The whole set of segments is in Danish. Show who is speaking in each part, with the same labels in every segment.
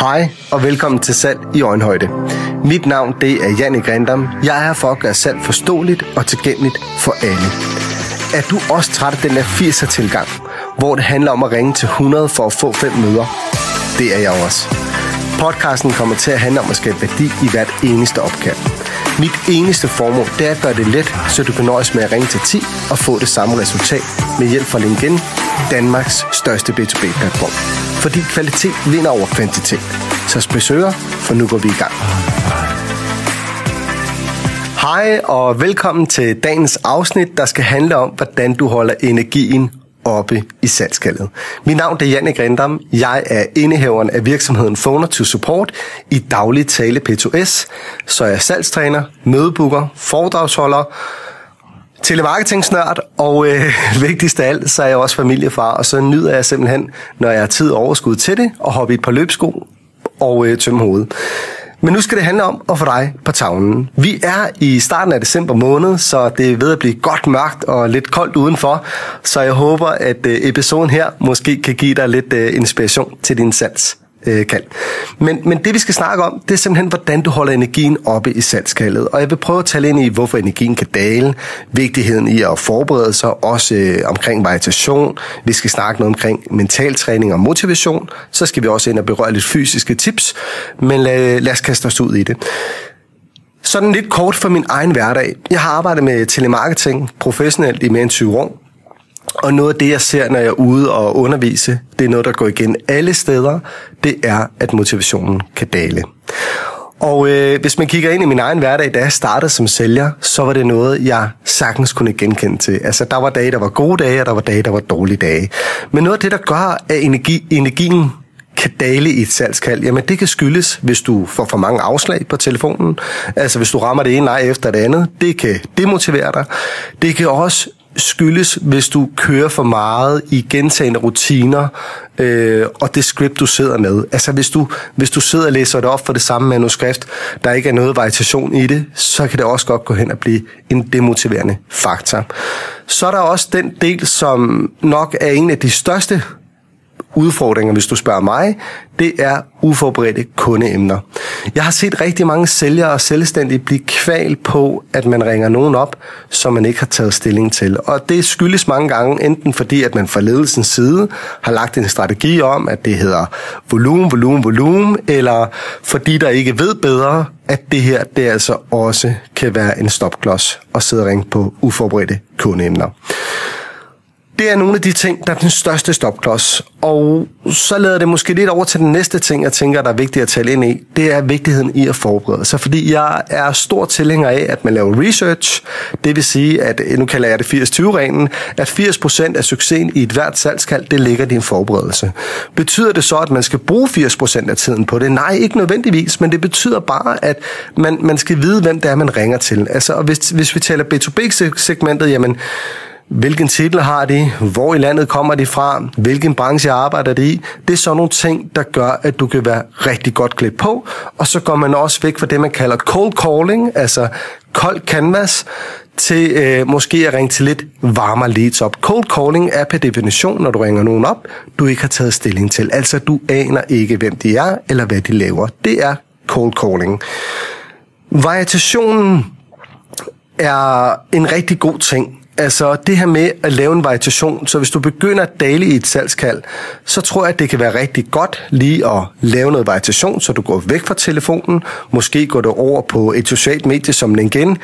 Speaker 1: Hej og velkommen til Salg i Øjenhøjde. Mit navn det er Janne Grindam. Jeg er her for at gøre salg forståeligt og tilgængeligt for alle. Er du også træt af den der 80'er tilgang, hvor det handler om at ringe til 100 for at få fem møder? Det er jeg også. Podcasten kommer til at handle om at skabe værdi i hvert eneste opkald. Mit eneste formål det er at gøre det let, så du kan nøjes med at ringe til 10 og få det samme resultat med hjælp fra LinkedIn, Danmarks største B2B-platform. Fordi kvalitet vinder over kvantitet. Så spesøger, for nu går vi i gang. Hej og velkommen til dagens afsnit, der skal handle om, hvordan du holder energien oppe i salgskaldet. Mit navn er Janne Grindam. Jeg er indehaveren af virksomheden Phoner to Support i daglig tale P2S. Så jeg er salgstræner, mødebooker, foredragsholder, telemarketing-snørt, og øh, vigtigst af alt, så er jeg også familiefar, og så nyder jeg simpelthen, når jeg har tid og overskud til det, at hoppe i et par løbsko og øh, tømme hovedet. Men nu skal det handle om at få dig på tavlen. Vi er i starten af december måned, så det er ved at blive godt mørkt og lidt koldt udenfor. Så jeg håber, at øh, episoden her måske kan give dig lidt øh, inspiration til din sats øh, kan. Men, men det vi skal snakke om, det er simpelthen, hvordan du holder energien oppe i salgskaldet. Og jeg vil prøve at tale ind i, hvorfor energien kan dale, vigtigheden i at forberede sig, også øh, omkring variation. Vi skal snakke noget omkring mentaltræning og motivation. Så skal vi også ind og berøre lidt fysiske tips. Men lad, lad os kaste os ud i det. Sådan lidt kort for min egen hverdag. Jeg har arbejdet med telemarketing professionelt i mere end 20 år. Og noget af det, jeg ser, når jeg er ude og undervise, det er noget, der går igen alle steder, det er, at motivationen kan dale. Og øh, hvis man kigger ind i min egen hverdag, da jeg startede som sælger, så var det noget, jeg sagtens kunne genkende til. Altså, der var dage, der var gode dage, og der var dage, der var dårlige dage. Men noget af det, der gør, at energi, energien kan dale i et salgskald, jamen det kan skyldes, hvis du får for mange afslag på telefonen. Altså hvis du rammer det ene nej efter det andet. Det kan demotivere dig. Det kan også skyldes, hvis du kører for meget i gentagende rutiner øh, og det script, du sidder med. Altså hvis du, hvis du sidder og læser det op for det samme manuskript, der ikke er noget variation i det, så kan det også godt gå hen og blive en demotiverende faktor. Så er der også den del, som nok er en af de største udfordringer, hvis du spørger mig, det er uforberedte kundeemner. Jeg har set rigtig mange sælgere og selvstændige blive kval på, at man ringer nogen op, som man ikke har taget stilling til. Og det skyldes mange gange, enten fordi, at man fra ledelsens side har lagt en strategi om, at det hedder volumen, volumen, volumen, eller fordi der ikke ved bedre, at det her det altså også kan være en stopklods og sidde og ringe på uforberedte kundeemner. Det er nogle af de ting, der er den største stopklods. Og så lader det måske lidt over til den næste ting, jeg tænker, der er vigtigt at tale ind i. Det er vigtigheden i at forberede sig. Fordi jeg er stor tilhænger af, at man laver research. Det vil sige, at øh, nu kalder jeg det 80-20-reglen, at 80% af succesen i et hvert salgskald, det ligger i din forberedelse. Betyder det så, at man skal bruge 80% af tiden på det? Nej, ikke nødvendigvis, men det betyder bare, at man, man skal vide, hvem det er, man ringer til. Altså, og hvis, hvis vi taler B2B-segmentet, jamen, Hvilken titel har de? Hvor i landet kommer de fra? Hvilken branche arbejder de i? Det er sådan nogle ting, der gør, at du kan være rigtig godt klædt på. Og så går man også væk fra det, man kalder cold calling, altså kold canvas, til øh, måske at ringe til lidt varmere leads op. Cold calling er per definition, når du ringer nogen op, du ikke har taget stilling til. Altså, du aner ikke, hvem de er, eller hvad de laver. Det er cold calling. Variationen er en rigtig god ting Altså det her med at lave en variation, så hvis du begynder at dale i et salgskald, så tror jeg, at det kan være rigtig godt lige at lave noget variation, så du går væk fra telefonen, måske går du over på et socialt medie som LinkedIn,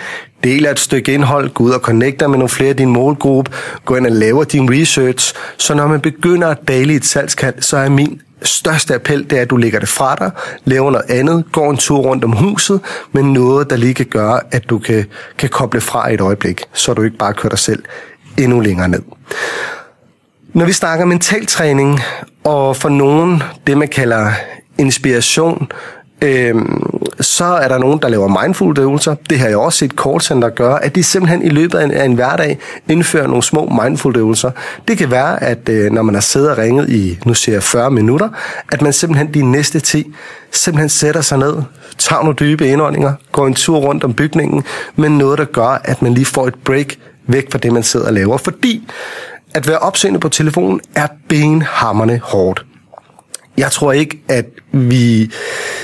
Speaker 1: deler et stykke indhold, gå ud og connecter med nogle flere af din målgruppe, gå ind og laver din research, så når man begynder at dale i et salgskald, så er min største appel, det er, at du lægger det fra dig, laver noget andet, går en tur rundt om huset, men noget, der lige kan gøre, at du kan, kan koble fra et øjeblik, så du ikke bare kører dig selv endnu længere ned. Når vi snakker mentaltræning, og for nogen det, man kalder inspiration, øh, så er der nogen, der laver mindful øvelser. Det har jeg også set callcenter gøre, at de simpelthen i løbet af en, hverdag indfører nogle små mindful øvelser. Det kan være, at øh, når man har siddet og ringet i, nu siger jeg 40 minutter, at man simpelthen de næste 10 simpelthen sætter sig ned, tager nogle dybe indåndinger, går en tur rundt om bygningen, men noget, der gør, at man lige får et break væk fra det, man sidder og laver. Fordi at være opsøgende på telefonen er benhammerne hårdt Jeg tror ikke, at vi...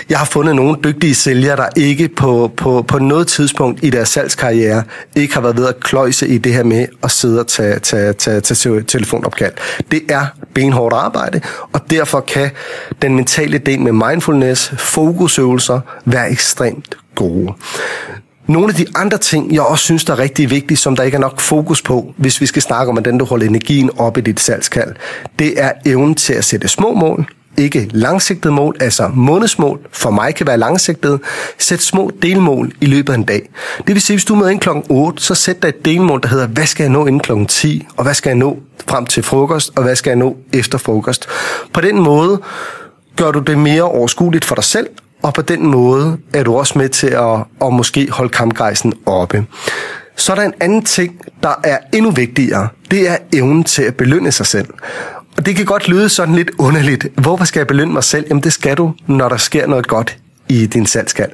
Speaker 1: Jeg har fundet nogle dygtige sælgere, der ikke på, på, på noget tidspunkt i deres salgskarriere ikke har været ved at kløjse i det her med at sidde og tage, tage, tage, tage telefonopkald. Det er benhårdt arbejde, og derfor kan den mentale del med mindfulness, fokusøvelser, være ekstremt gode. Nogle af de andre ting, jeg også synes, der er rigtig vigtige, som der ikke er nok fokus på, hvis vi skal snakke om, hvordan du holder energien op i dit salgskald, det er evnen til at sætte små mål, ikke langsigtede mål, altså månedsmål, for mig kan være langsigtede, sæt små delmål i løbet af en dag. Det vil sige, hvis du møder ind kl. 8, så sæt dig et delmål, der hedder, hvad skal jeg nå inden kl. 10, og hvad skal jeg nå frem til frokost, og hvad skal jeg nå efter frokost. På den måde gør du det mere overskueligt for dig selv, og på den måde er du også med til at, at måske holde kampgejsen oppe. Så er der en anden ting, der er endnu vigtigere. Det er evnen til at belønne sig selv. Og det kan godt lyde sådan lidt underligt. Hvorfor skal jeg belønne mig selv? Jamen det skal du, når der sker noget godt i din salgskald.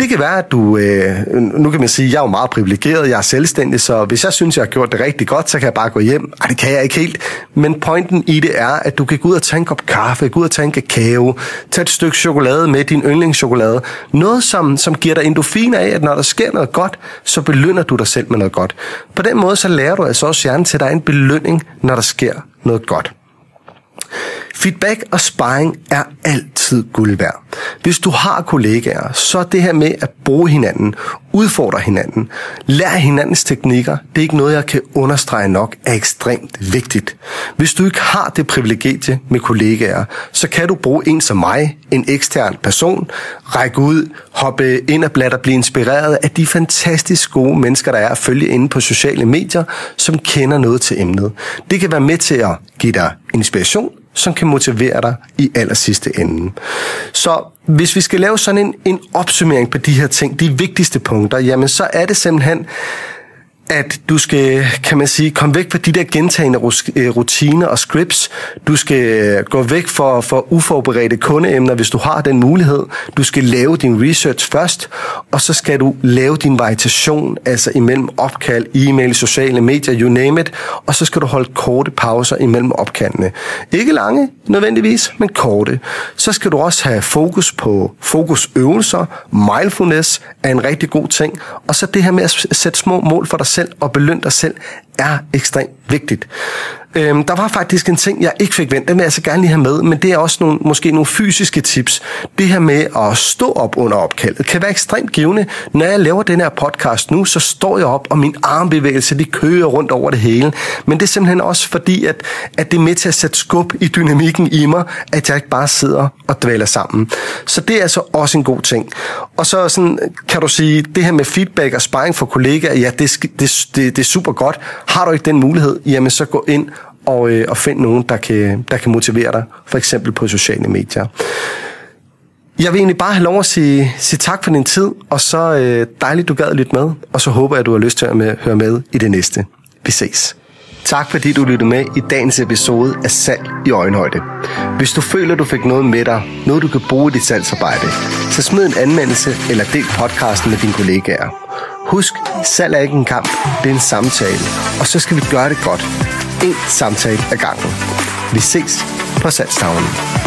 Speaker 1: Det kan være, at du, øh, nu kan man sige, at jeg er jo meget privilegeret, jeg er selvstændig, så hvis jeg synes, jeg har gjort det rigtig godt, så kan jeg bare gå hjem. Ej, det kan jeg ikke helt. Men pointen i det er, at du kan gå ud og tage en kop kaffe, gå ud og tage en kakao, tage et stykke chokolade med, din yndlingschokolade. Noget, som, som giver dig endorfiner af, at når der sker noget godt, så belønner du dig selv med noget godt. På den måde, så lærer du altså også hjernen til, at der er en belønning, når der sker noget godt. Feedback og sparring er altid guld værd. Hvis du har kollegaer, så er det her med at bruge hinanden, udfordre hinanden, lære hinandens teknikker, det er ikke noget, jeg kan understrege nok, er ekstremt vigtigt. Hvis du ikke har det privilegie med kollegaer, så kan du bruge en som mig, en ekstern person, række ud, hoppe ind og blad og blive inspireret af de fantastisk gode mennesker, der er at følge inde på sociale medier, som kender noget til emnet. Det kan være med til at give dig inspiration, som kan motivere dig i aller sidste ende. Så hvis vi skal lave sådan en, en opsummering på de her ting, de vigtigste punkter, jamen så er det simpelthen at du skal, kan man sige, komme væk fra de der gentagende øh, rutiner og scripts. Du skal øh, gå væk for, for uforberedte kundeemner, hvis du har den mulighed. Du skal lave din research først, og så skal du lave din variation, altså imellem opkald, e-mail, sociale medier, you name it, og så skal du holde korte pauser imellem opkaldene. Ikke lange nødvendigvis, men korte. Så skal du også have fokus på fokusøvelser. Mindfulness er en rigtig god ting. Og så det her med at sætte små mål for dig selv og belønne dig selv er ekstremt vigtigt. Øhm, der var faktisk en ting, jeg ikke fik vendt, den vil jeg så gerne lige have med, men det er også nogle, måske nogle fysiske tips. Det her med at stå op under opkaldet kan være ekstremt givende. Når jeg laver den her podcast nu, så står jeg op, og min armbevægelse, de kører rundt over det hele. Men det er simpelthen også fordi, at, at det er med til at sætte skub i dynamikken i mig, at jeg ikke bare sidder og dvæler sammen. Så det er altså også en god ting. Og så sådan, kan du sige, det her med feedback og sparring for kollegaer, ja, det, det, det, det er super godt. Har du ikke den mulighed, jamen så gå ind og, øh, og find nogen, der kan, der kan motivere dig, for eksempel på sociale medier. Jeg vil egentlig bare have lov at sige, sige tak for din tid, og så øh, dejligt, du gad at lytte med, og så håber jeg, at du har lyst til at med, høre med i det næste. Vi ses. Tak fordi du lyttede med i dagens episode af Salg i Øjenhøjde. Hvis du føler, du fik noget med dig, noget du kan bruge i dit salgsarbejde, så smid en anmeldelse eller del podcasten med dine kollegaer. Husk, salg er ikke en kamp, det er en samtale, og så skal vi gøre det godt. En samtale ad gangen. Vi ses på salgstavlen.